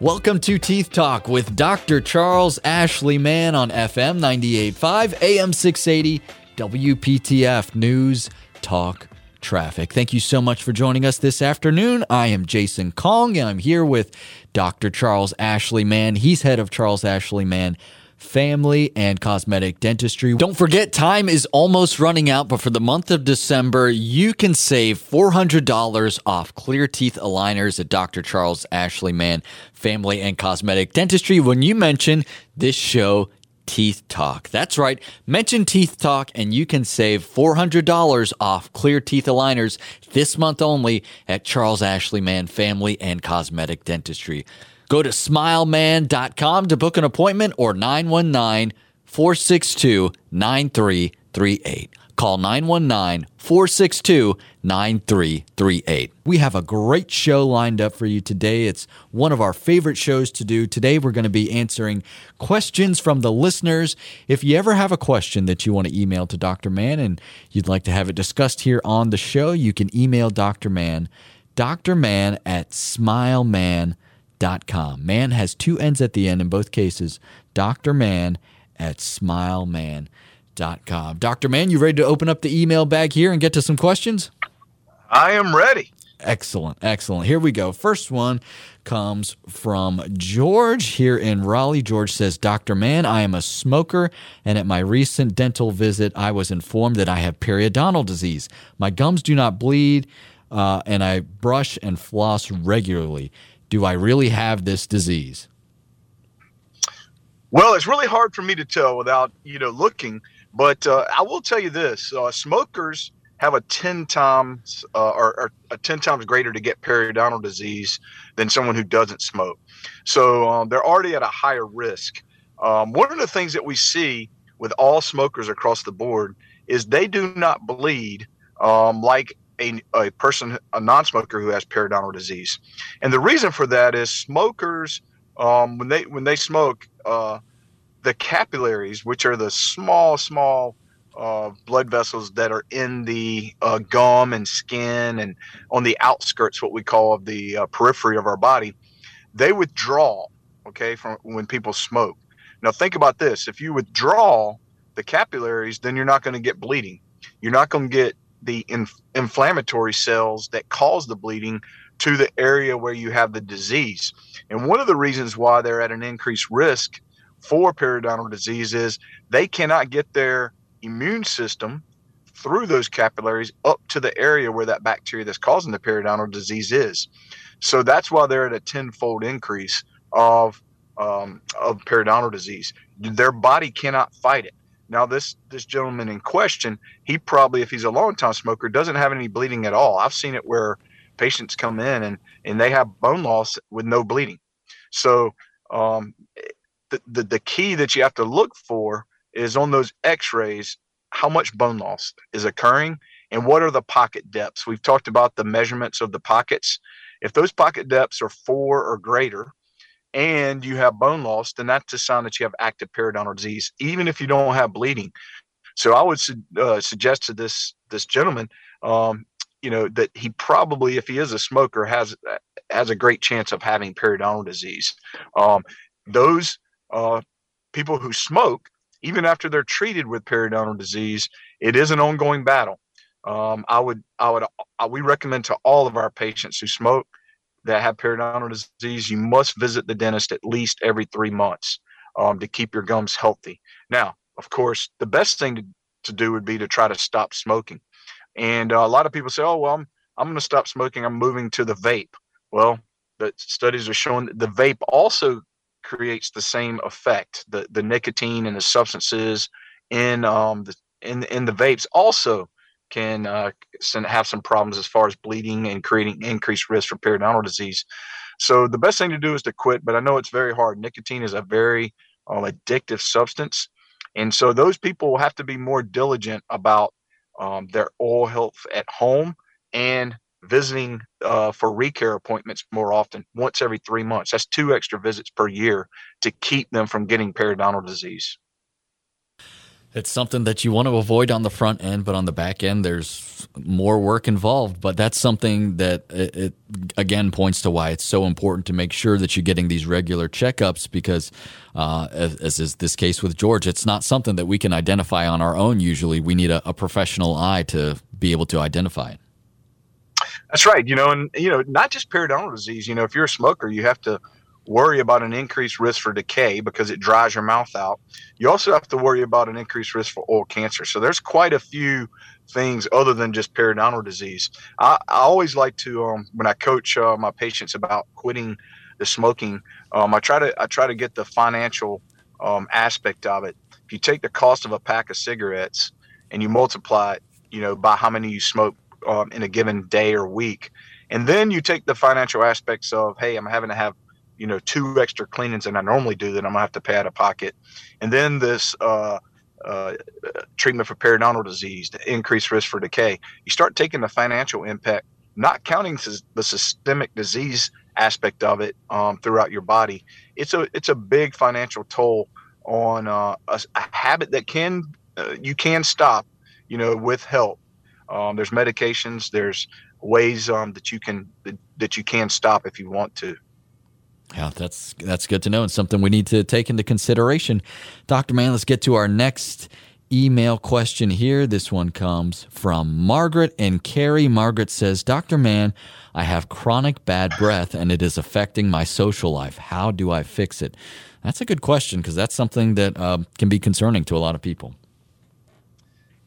Welcome to Teeth Talk with Dr. Charles Ashley Mann on FM 98.5, AM 680, WPTF News Talk Traffic. Thank you so much for joining us this afternoon. I am Jason Kong, and I'm here with Dr. Charles Ashley Mann. He's head of Charles Ashley Mann family and cosmetic dentistry. Don't forget, time is almost running out, but for the month of December, you can save $400 off clear teeth aligners at Dr. Charles Ashley Mann Family and Cosmetic Dentistry when you mention this show. Teeth Talk. That's right. Mention Teeth Talk and you can save $400 off clear teeth aligners this month only at Charles Ashley Mann Family and Cosmetic Dentistry. Go to smilemann.com to book an appointment or 919 462 9338. Call 919 462 9338. We have a great show lined up for you today. It's one of our favorite shows to do. Today, we're going to be answering questions from the listeners. If you ever have a question that you want to email to Dr. Mann and you'd like to have it discussed here on the show, you can email Dr. Mann, Dr. Mann at smilemann.com smilemann.com. Mann has two N's at the end in both cases. Dr. Mann at smilemann.com. Dr. Mann, you ready to open up the email bag here and get to some questions? I am ready. Excellent. Excellent. Here we go. First one comes from George here in Raleigh. George says, Dr. Mann, I am a smoker, and at my recent dental visit, I was informed that I have periodontal disease. My gums do not bleed, uh, and I brush and floss regularly do I really have this disease? Well, it's really hard for me to tell without you know looking, but uh, I will tell you this: uh, smokers have a ten times uh, or, or, a ten times greater to get periodontal disease than someone who doesn't smoke. So um, they're already at a higher risk. Um, one of the things that we see with all smokers across the board is they do not bleed um, like a, a person, a non-smoker who has periodontal disease, and the reason for that is smokers um, when they when they smoke, uh, the capillaries, which are the small small uh, blood vessels that are in the uh, gum and skin and on the outskirts, what we call of the uh, periphery of our body, they withdraw. Okay, from when people smoke. Now think about this: if you withdraw the capillaries, then you're not going to get bleeding. You're not going to get the inf- inflammatory cells that cause the bleeding to the area where you have the disease. And one of the reasons why they're at an increased risk for periodontal disease is they cannot get their immune system through those capillaries up to the area where that bacteria that's causing the periodontal disease is. So that's why they're at a tenfold increase of um, of periodontal disease. Their body cannot fight it. Now, this this gentleman in question, he probably, if he's a long time smoker, doesn't have any bleeding at all. I've seen it where patients come in and and they have bone loss with no bleeding. So, um, the, the the key that you have to look for is on those X-rays, how much bone loss is occurring, and what are the pocket depths. We've talked about the measurements of the pockets. If those pocket depths are four or greater, and you have bone loss, then that's a sign that you have active periodontal disease, even if you don't have bleeding. So I would uh, suggest to this this gentleman, um, you know, that he probably, if he is a smoker, has has a great chance of having periodontal disease. Um, those uh, people who smoke, even after they're treated with periodontal disease, it is an ongoing battle. Um, I would, I would, I, uh, we recommend to all of our patients who smoke that have periodontal disease, you must visit the dentist at least every three months um, to keep your gums healthy. Now, of course, the best thing to, to do would be to try to stop smoking. And uh, a lot of people say, oh, well, I'm, I'm going to stop smoking. I'm moving to the vape. Well, the studies are showing that the vape also creates the same effect. The, the nicotine and the substances in, um, the, in, in the vapes also can uh, have some problems as far as bleeding and creating increased risk for periodontal disease. So the best thing to do is to quit, but I know it's very hard. Nicotine is a very um, addictive substance, and so those people will have to be more diligent about um, their oral health at home and visiting uh, for recare appointments more often, once every three months. That's two extra visits per year to keep them from getting periodontal disease. It's something that you want to avoid on the front end, but on the back end, there's more work involved. But that's something that it, it, again points to why it's so important to make sure that you're getting these regular checkups because, uh, as, as, is this case with George, it's not something that we can identify on our own. Usually, we need a, a professional eye to be able to identify it. That's right. You know, and you know, not just periodontal disease. You know, if you're a smoker, you have to worry about an increased risk for decay because it dries your mouth out. You also have to worry about an increased risk for oral cancer. So there's quite a few things other than just periodontal disease. I, I always like to um, when I coach uh, my patients about quitting the smoking. Um, I try to I try to get the financial um, aspect of it. If you take the cost of a pack of cigarettes and you multiply it, you know, by how many you smoke um, in a given day or week, and then you take the financial aspects of, hey, I'm having to have you know two extra cleanings than I normally do that I'm gonna have to pay out of pocket, and then this uh, uh, treatment for periodontal disease, the increased risk for decay. You start taking the financial impact, not counting the systemic disease aspect of it um, throughout your body. It's a it's a big financial toll on uh, a, a, habit that can uh, you can stop, you know, with help. Um, there's medications. There's ways um, that you can that you can stop if you want to. Yeah, that's that's good to know and something we need to take into consideration. Dr. Mann, let's get to our next email question here. This one comes from Margaret and Cary. Margaret says, Dr. Mann, I have chronic bad breath and it is affecting my social life. How do I fix it? That's a good question because that's something that uh, can be concerning to a lot of people.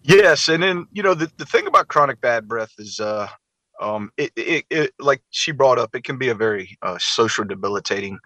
Yes, and then you know the, the thing about chronic bad breath is uh, um, it, it, it, like she brought up, it can be a very uh, social debilitating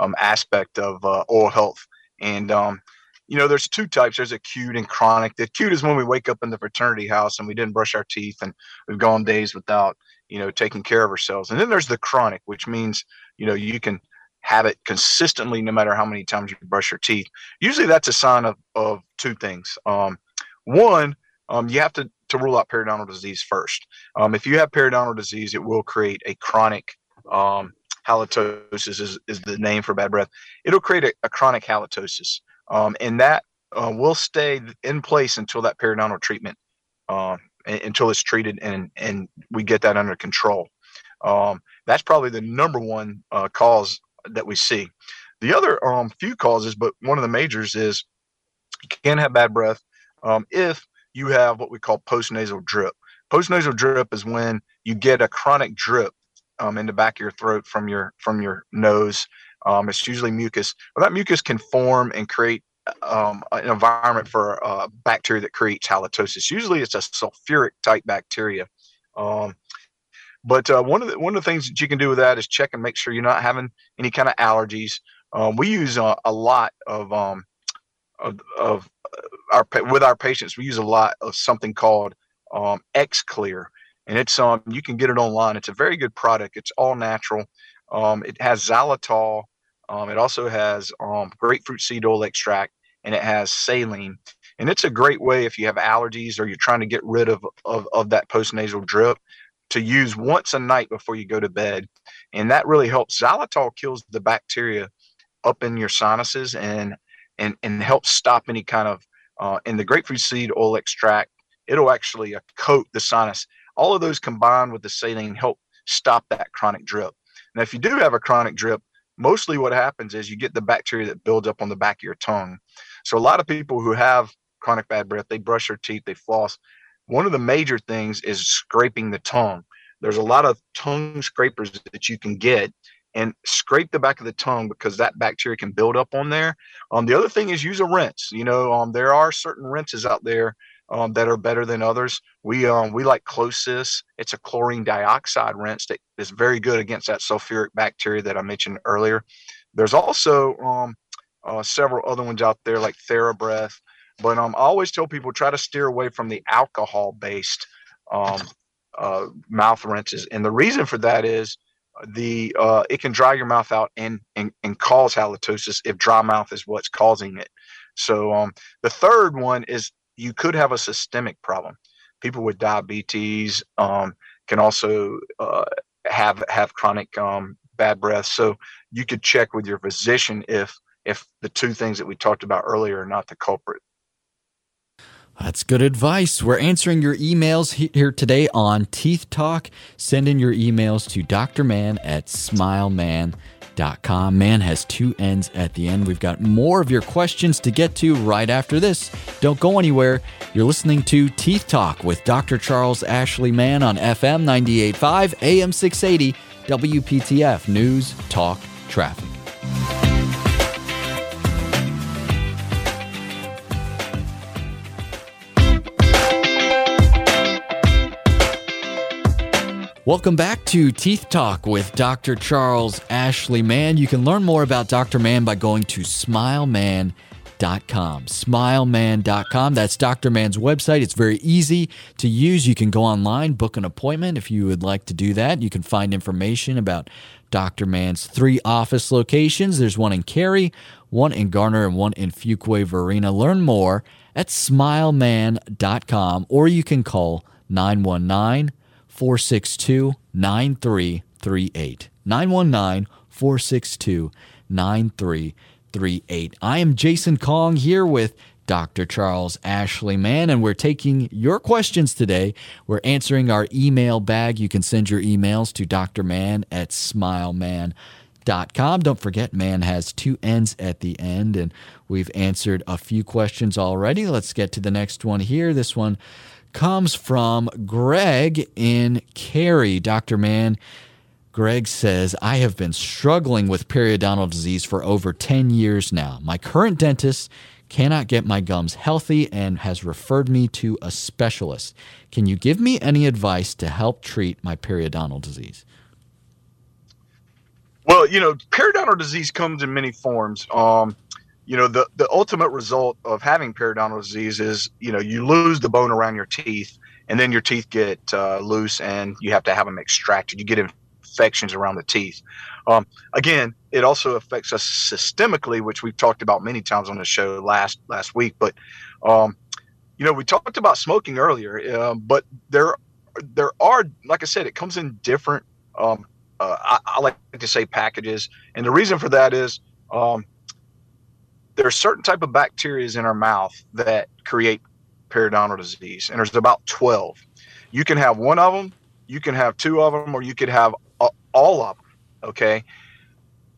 um, aspect of uh, oral health. And, um, you know, there's two types. There's acute and chronic. The acute is when we wake up in the fraternity house and we didn't brush our teeth and we've gone days without, you know, taking care of ourselves. And then there's the chronic, which means, you know, you can have it consistently no matter how many times you brush your teeth. Usually that's a sign of, of two things. Um, one, um, you have to to rule out periodontal disease first. Um, if you have periodontal disease, it will create a chronic um, halitosis is, is the name for bad breath. It'll create a, a chronic halitosis, um, and that uh, will stay in place until that periodontal treatment, uh, until it's treated and and we get that under control. Um, that's probably the number one uh, cause that we see. The other um, few causes, but one of the majors is you can have bad breath um, if you have what we call postnasal drip. Postnasal drip is when you get a chronic drip um, in the back of your throat from your from your nose. Um, it's usually mucus. Well, that mucus can form and create um, an environment for uh, bacteria that creates halitosis. Usually, it's a sulfuric type bacteria. Um, but uh, one of the one of the things that you can do with that is check and make sure you're not having any kind of allergies. Um, we use uh, a lot of, um, of, of our with our patients, we use a lot of something called um, Xlear, and it's um you can get it online. It's a very good product. It's all natural. Um, it has xylitol. Um, it also has um, grapefruit seed oil extract, and it has saline. And it's a great way if you have allergies or you're trying to get rid of of, of that postnasal drip to use once a night before you go to bed. And that really helps. Xylitol kills the bacteria up in your sinuses and and and helps stop any kind of uh, and the grapefruit seed oil extract, it'll actually uh, coat the sinus. All of those combined with the saline help stop that chronic drip. Now, if you do have a chronic drip, mostly what happens is you get the bacteria that builds up on the back of your tongue. So a lot of people who have chronic bad breath, they brush their teeth, they floss. One of the major things is scraping the tongue. There's a lot of tongue scrapers that you can get and scrape the back of the tongue because that bacteria can build up on there. Um, the other thing is use a rinse. You know, um, there are certain rinses out there um, that are better than others. We um, we like Closys. It's a chlorine dioxide rinse that is very good against that sulfuric bacteria that I mentioned earlier. There's also um, uh, several other ones out there like TheraBreath. But um, I always tell people try to steer away from the alcohol based um, uh, mouth rinses. And the reason for that is the uh, it can dry your mouth out and, and and cause halitosis if dry mouth is what's causing it. So um, the third one is you could have a systemic problem. People with diabetes um, can also uh, have have chronic um, bad breath. So you could check with your physician if if the two things that we talked about earlier are not the culprit. That's good advice. We're answering your emails here today on Teeth Talk. Send in your emails to Dr. drmann at smilemann.com. Mann has two N's at the end. We've got more of your questions to get to right after this. Don't go anywhere. You're listening to Teeth Talk with Dr. Charles Ashley Mann on FM 98.5, AM 680, WPTF News, Talk, Traffic. Welcome back to Teeth Talk with Dr. Charles Ashley Mann. You can learn more about Dr. Mann by going to smilemann.com. Smilemann.com. That's Dr. Mann's website. It's very easy to use. You can go online, book an appointment if you would like to do that. You can find information about Dr. Mann's three office locations. There's one in Cary, one in Garner, and one in Fuquay Varina. Learn more at smilemann.com or you can call 919 462 9338. 919 462 9338. I am Jason Kong here with Dr. Charles Ashley Mann, and we're taking your questions today. We're answering our email bag. You can send your emails to drmann at smilemann.com. Don't forget, man has two N's at the end, and we've answered a few questions already. Let's get to the next one here. This one comes from Greg in Cary. Dr. Mann, Greg says, I have been struggling with periodontal disease for over 10 years now. My current dentist cannot get my gums healthy and has referred me to a specialist. Can you give me any advice to help treat my periodontal disease? Well, you know, periodontal disease comes in many forms. Um, you know the the ultimate result of having periodontal disease is you know you lose the bone around your teeth and then your teeth get uh, loose and you have to have them extracted you get infections around the teeth um, again it also affects us systemically which we've talked about many times on the show last last week but um, you know we talked about smoking earlier uh, but there there are like i said it comes in different um, uh, I, I, like to say packages and the reason for that is um, there are certain type of bacteria in our mouth that create periodontal disease, and there's about 12. You can have one of them, you can have two of them, or you could have all of them. Okay.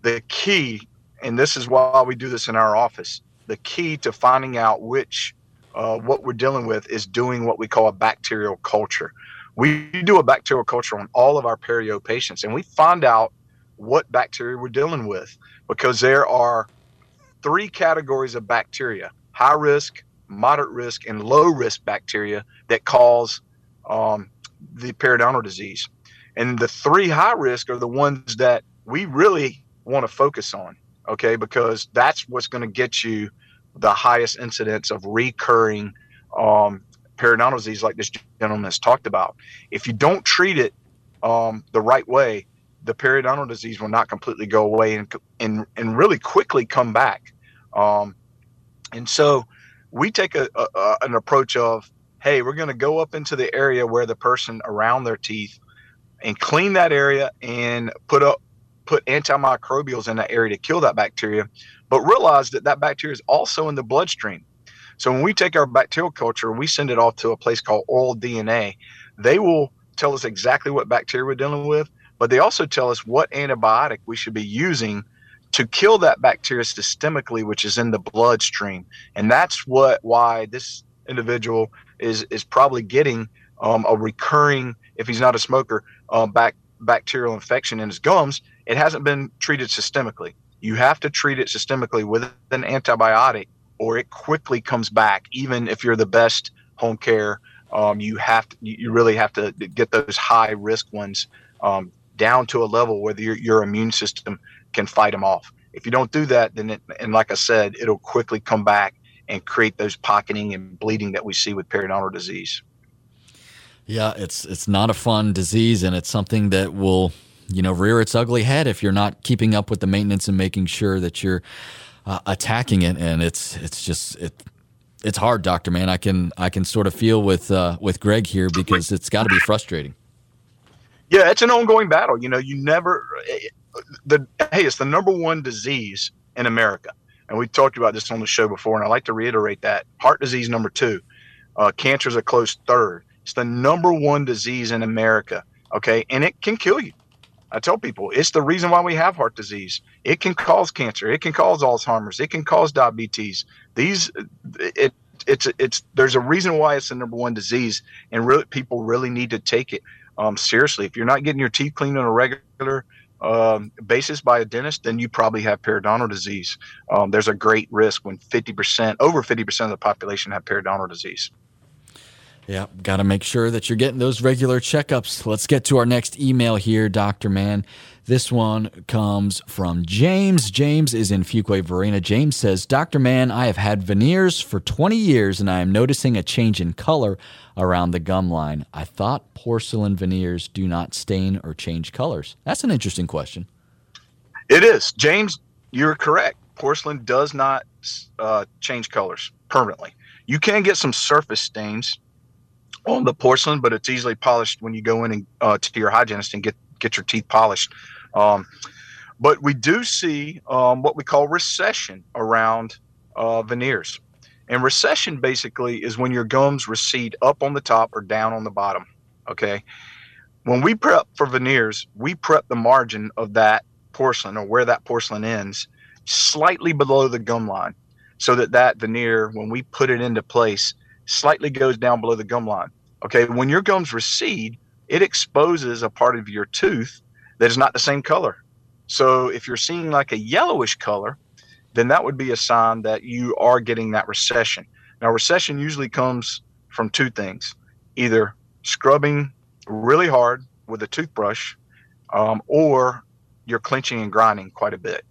The key, and this is why we do this in our office, the key to finding out which uh, what we're dealing with is doing what we call a bacterial culture. We do a bacterial culture on all of our perio patients, and we find out what bacteria we're dealing with because there are three categories of bacteria high risk, moderate risk, and low risk bacteria that cause um, the periodontal disease. And the three high risk are the ones that we really want to focus on, okay, because that's what's going to get you the highest incidence of recurring um, periodontal disease, like this gentleman has talked about. If you don't treat it um, the right way, the periodontal disease will not completely go away and, and, and really quickly come back. Um, and so we take a, a, an approach of, hey, we're going to go up into the area where the person around their teeth and clean that area and put up put antimicrobials in that area to kill that bacteria, but realize that that bacteria is also in the bloodstream. So when we take our bacterial culture we send it off to a place called Oral DNA, they will tell us exactly what bacteria we're dealing with, but they also tell us what antibiotic we should be using to kill that bacteria systemically, which is in the bloodstream. And that's what why this individual is is probably getting um, a recurring, if he's not a smoker, um, back, bacterial infection in his gums. It hasn't been treated systemically. You have to treat it systemically with an antibiotic, or it quickly comes back. Even if you're the best home care, um, you have to, you really have to get those high risk ones um, down to a level where your, your immune system can fight them off. If you don't do that, then it, and like I said, it'll quickly come back and create those pocketing and bleeding that we see with periodontal disease. Yeah, it's it's not a fun disease, and it's something that will you know rear its ugly head if you're not keeping up with the maintenance and making sure that you're uh, attacking it. And it's it's just it it's hard, Doctor Mann. I can I can sort of feel with uh, with Greg here because it's got to be frustrating. Yeah, it's an ongoing battle. You know, you never the hey, it's the number one disease in America, and we talked about this on the show before, and I like to reiterate that heart disease number two. Uh, cancer is a close third. It's the number one disease in America. Okay, and it can kill you. I tell people it's the reason why we have heart disease. It can cause cancer. It can cause Alzheimer's. It can cause diabetes. These, it, it's it's there's a reason why it's the number one disease, and really people really need to take it um, seriously. If you're not getting your teeth cleaned on a regular um, basis by a dentist, then you probably have periodontal disease. Um, there's a great risk when 50%, over 50% of the population have periodontal disease. Yeah, got to make sure that you're getting those regular checkups. Let's get to our next email here, Dr. Mann. This one comes from James. James is in Fuquay Varina. James says, Dr. Mann, I have had veneers for 20 years and I am noticing a change in color around the gum line. I thought porcelain veneers do not stain or change colors. That's an interesting question. It is. James, you're correct. Porcelain does not uh, change colors permanently. You can get some surface stains on the porcelain, but it's easily polished when you go in and uh, to your hygienist and get get your teeth polished. Um, but we do see um, what we call recession around uh, veneers, and recession basically is when your gums recede up on the top or down on the bottom. Okay, when we prep for veneers, we prep the margin of that porcelain or where that porcelain ends slightly below the gum line, so that that veneer, when we put it into place, slightly goes down below the gum line. Okay, when your gums recede, it exposes a part of your tooth that is not the same color. So if you're seeing like a yellowish color, then that would be a sign that you are getting that recession. Now, recession usually comes from two things either scrubbing really hard with a toothbrush, um, or you're clenching and grinding quite a bit.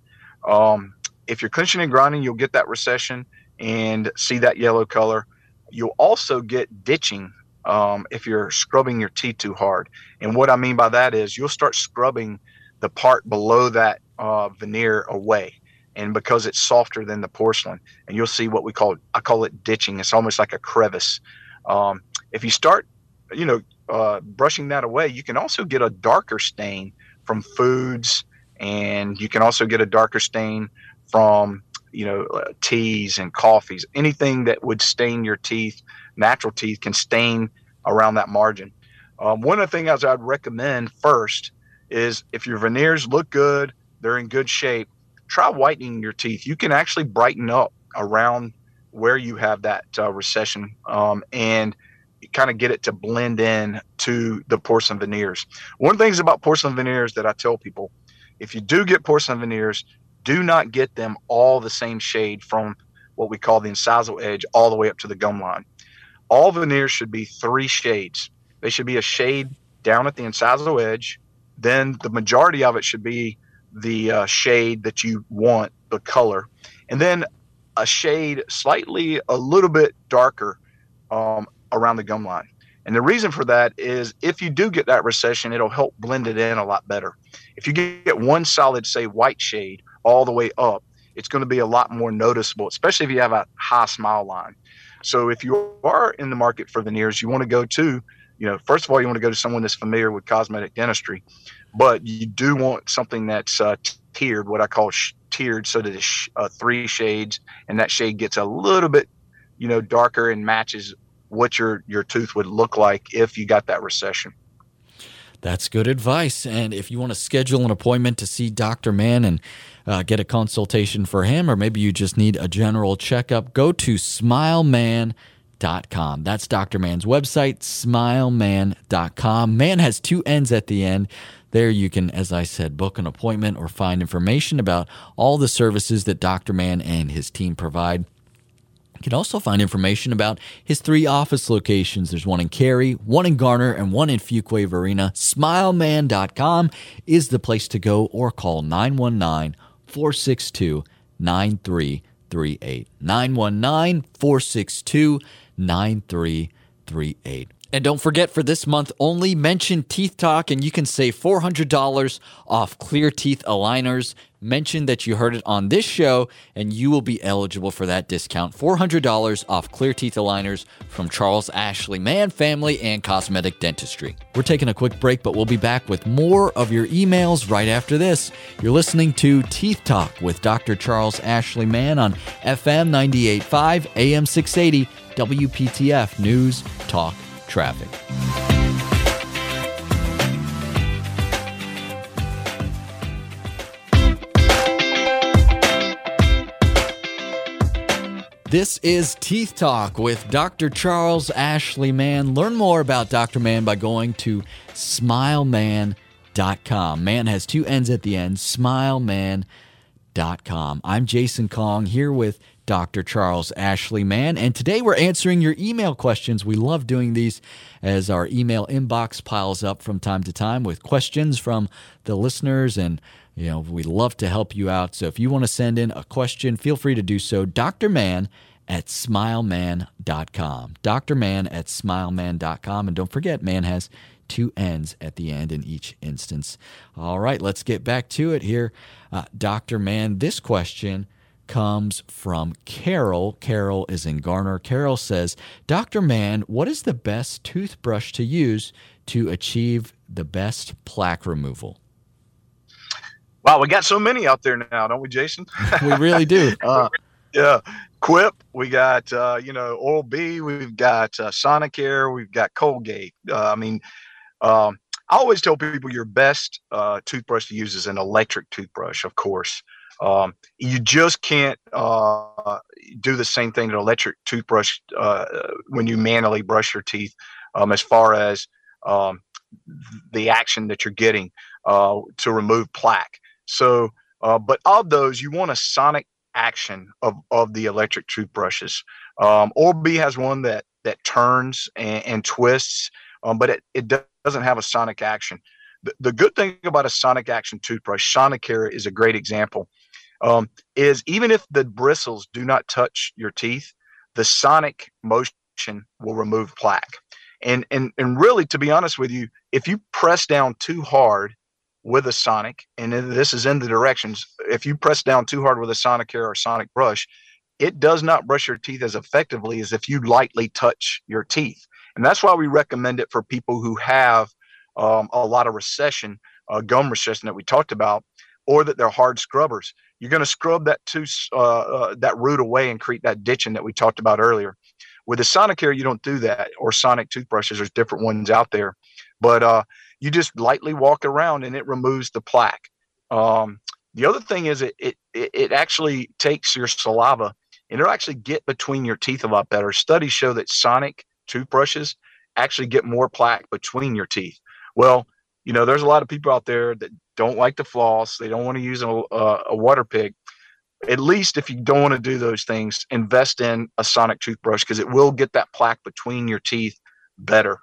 Um, if you're clenching and grinding, you'll get that recession and see that yellow color. You'll also get ditching um, if you're scrubbing your teeth too hard. And what I mean by that is you'll start scrubbing the part below that uh, veneer away. And because it's softer than the porcelain, and you'll see what we call I call it ditching. It's almost like a crevice. Um, if you start, you know, uh, brushing that away, you can also get a darker stain from foods, and you can also get a darker stain from you know uh, teas and coffees. Anything that would stain your teeth natural teeth can stain around that margin. Um, one of the things I'd recommend first is if your veneers look good, they're in good shape, try whitening your teeth. You can actually brighten up around where you have that uh, recession um, and kind of get it to blend in to the porcelain veneers. One of the things about porcelain veneers that I tell people if you do get porcelain veneers, do not get them all the same shade from what we call the incisal edge all the way up to the gum line all veneers should be three shades. They should be a shade down at the incisal edge. Then the majority of it should be the uh, shade that you want, the color, and then a shade slightly a little bit darker um, around the gum line. And the reason for that is if you do get that recession, it'll help blend it in a lot better. If you get one solid, say, white shade all the way up, it's going to be a lot more noticeable, especially if you have a high smile line. So if you are in the market for veneers, you want to go to, you know, first of all, you want to go to someone that's familiar with cosmetic dentistry, but you do want something that's uh, tiered, what I call sh- tiered, so that it's uh, three shades, and that shade gets a little bit, you know, darker and matches what your your tooth would look like if you got that recession. That's good advice. And if you want to schedule an appointment to see Dr. Mann and uh, get a consultation for him, or maybe you just need a general checkup, go to smilemann.com. That's Dr. Mann's website, smilemann.com. Mann has two N's at the end. There you can, as I said, book an appointment or find information about all the services that Dr. Mann and his team provide. You can also find information about his three office locations. There's one in Cary, one in Garner, and one in Fuquay Varina. Smilemann.com is the place to go or call 919 462 9338. 919 462 9338. And don't forget for this month only, mention Teeth Talk and you can save $400 off clear teeth aligners. Mention that you heard it on this show and you will be eligible for that discount. $400 off clear teeth aligners from Charles Ashley Mann Family and Cosmetic Dentistry. We're taking a quick break, but we'll be back with more of your emails right after this. You're listening to Teeth Talk with Dr. Charles Ashley Mann on FM 98.5, AM 680, WPTF News Talk traffic. This is Teeth Talk with Dr. Charles Ashley Mann. Learn more about Dr. Mann by going to smilemann.com. Mann has two N's at the end, smilemann.com. I'm Jason Kong here with Dr. Charles Ashley Mann. And today we're answering your email questions. We love doing these as our email inbox piles up from time to time with questions from the listeners. And, you know, we love to help you out. So if you want to send in a question, feel free to do so. Dr. Mann at smilemann.com. Dr. Mann at smilemann.com. And don't forget, man has two N's at the end in each instance. All right, let's get back to it here. Uh, Dr. Mann, this question comes from Carol. Carol is in Garner. Carol says, Dr. Mann, what is the best toothbrush to use to achieve the best plaque removal? Wow, we got so many out there now, don't we, Jason? we really do. uh, yeah. Quip, we got, uh, you know, Oral B, we've got uh, Sonicare, we've got Colgate. Uh, I mean, um, I always tell people your best uh, toothbrush to use is an electric toothbrush, of course. Um, you just can't uh, do the same thing to electric toothbrush uh, when you manually brush your teeth, um, as far as um, the action that you're getting uh, to remove plaque. So, uh, but of those, you want a sonic action of, of the electric toothbrushes. Um, Oral-B has one that that turns and, and twists, um, but it, it doesn't have a sonic action. The, the good thing about a sonic action toothbrush, Sonicare is a great example um, is even if the bristles do not touch your teeth, the sonic motion will remove plaque. And, and, and really, to be honest with you, if you press down too hard with a sonic, and this is in the directions, if you press down too hard with a sonic Sonicare or sonic brush, it does not brush your teeth as effectively as if you lightly touch your teeth. And that's why we recommend it for people who have um, a lot of recession, uh, gum recession that we talked about, or that they're hard scrubbers you're going to scrub that tooth, uh, uh, that root away and create that ditching that we talked about earlier. With the Sonicare, you don't do that, or Sonic toothbrushes. There's different ones out there, but uh, you just lightly walk around and it removes the plaque. Um, the other thing is it, it it actually takes your saliva and it'll actually get between your teeth a lot better. Studies show that Sonic toothbrushes actually get more plaque between your teeth. Well, you know, there's a lot of people out there that don't like to floss. They don't want to use a, a Waterpik. At least if you don't want to do those things, invest in a sonic toothbrush because it will get that plaque between your teeth better.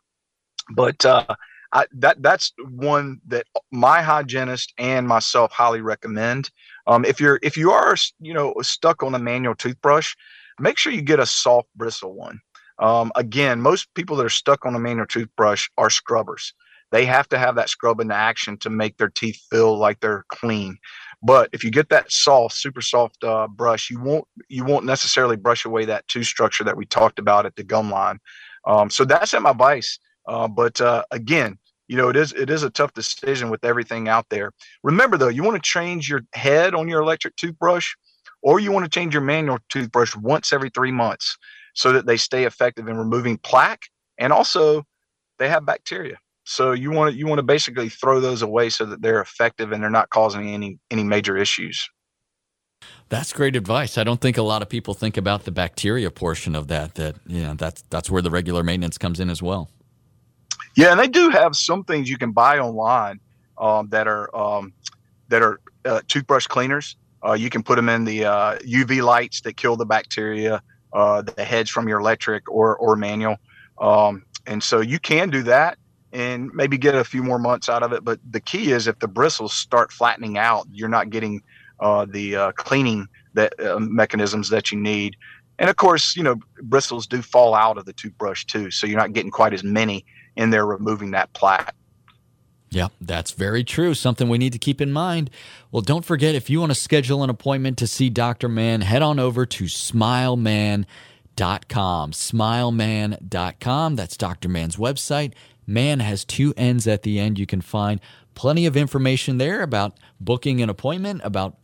But uh, I, that that's one that my hygienist and myself highly recommend. Um, if you're if you are you know stuck on a manual toothbrush, make sure you get a soft bristle one. Um, again, most people that are stuck on a manual toothbrush are scrubbers they have to have that scrub into action to make their teeth feel like they're clean. But if you get that soft, super soft uh, brush, you won't you won't necessarily brush away that tooth structure that we talked about at the gum line. Um, so that's my advice. Uh, but uh, again, you know it is it is a tough decision with everything out there. Remember though, you want to change your head on your electric toothbrush, or you want to change your manual toothbrush once every three months, so that they stay effective in removing plaque and also they have bacteria. So you want to you want to basically throw those away so that they're effective and they're not causing any any major issues. That's great advice. I don't think a lot of people think about the bacteria portion of that. That you know that's that's where the regular maintenance comes in as well. Yeah, and they do have some things you can buy online um, that are um, that are uh, toothbrush cleaners. Uh, you can put them in the uh, UV lights that kill the bacteria, uh, the heads from your electric or or manual, um, and so you can do that and maybe get a few more months out of it. But the key is if the bristles start flattening out, you're not getting uh, the uh, cleaning that uh, mechanisms that you need. And of course, you know, bristles do fall out of the toothbrush too, so you're not getting quite as many in there removing that plaque. Yep, that's very true. Something we need to keep in mind. Well, don't forget if you want to schedule an appointment to see Dr. Mann, head on over to smilemann.com. Smilemann.com. That's Dr. Mann's website. Mann has two N's at the end. You can find plenty of information there about booking an appointment, about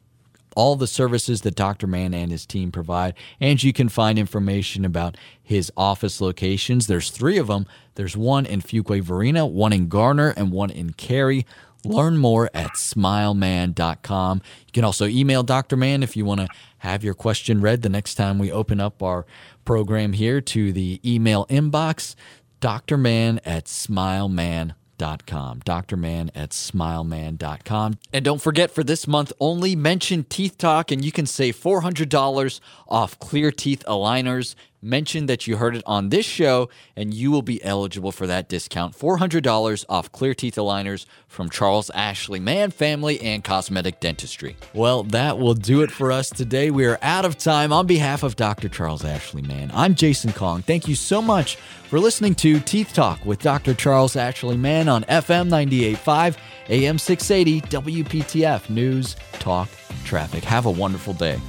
all the services that Dr. Mann and his team provide. And you can find information about his office locations. There's three of them. There's one in Fuquay-Varina, one in Garner, and one in Cary. Learn more at smilemann.com. You can also email Dr. Mann if you want to have your question read the next time we open up our program here to the email inbox, drmann at smilemann.com. Dr. Mann at smilemann.com. And don't forget for this month only, mention Teeth Talk and you can save $400 off clear teeth aligners mention that you heard it on this show, and you will be eligible for that discount $400 off clear teeth aligners from Charles Ashley Mann Family and Cosmetic Dentistry. Well, that will do it for us today. We are out of time. On behalf of Dr. Charles Ashley Mann, I'm Jason Kong. Thank you so much for listening to Teeth Talk with Dr. Charles Ashley Mann on FM 98.5, AM 680, WPTF News, Talk, Traffic. Have a wonderful day.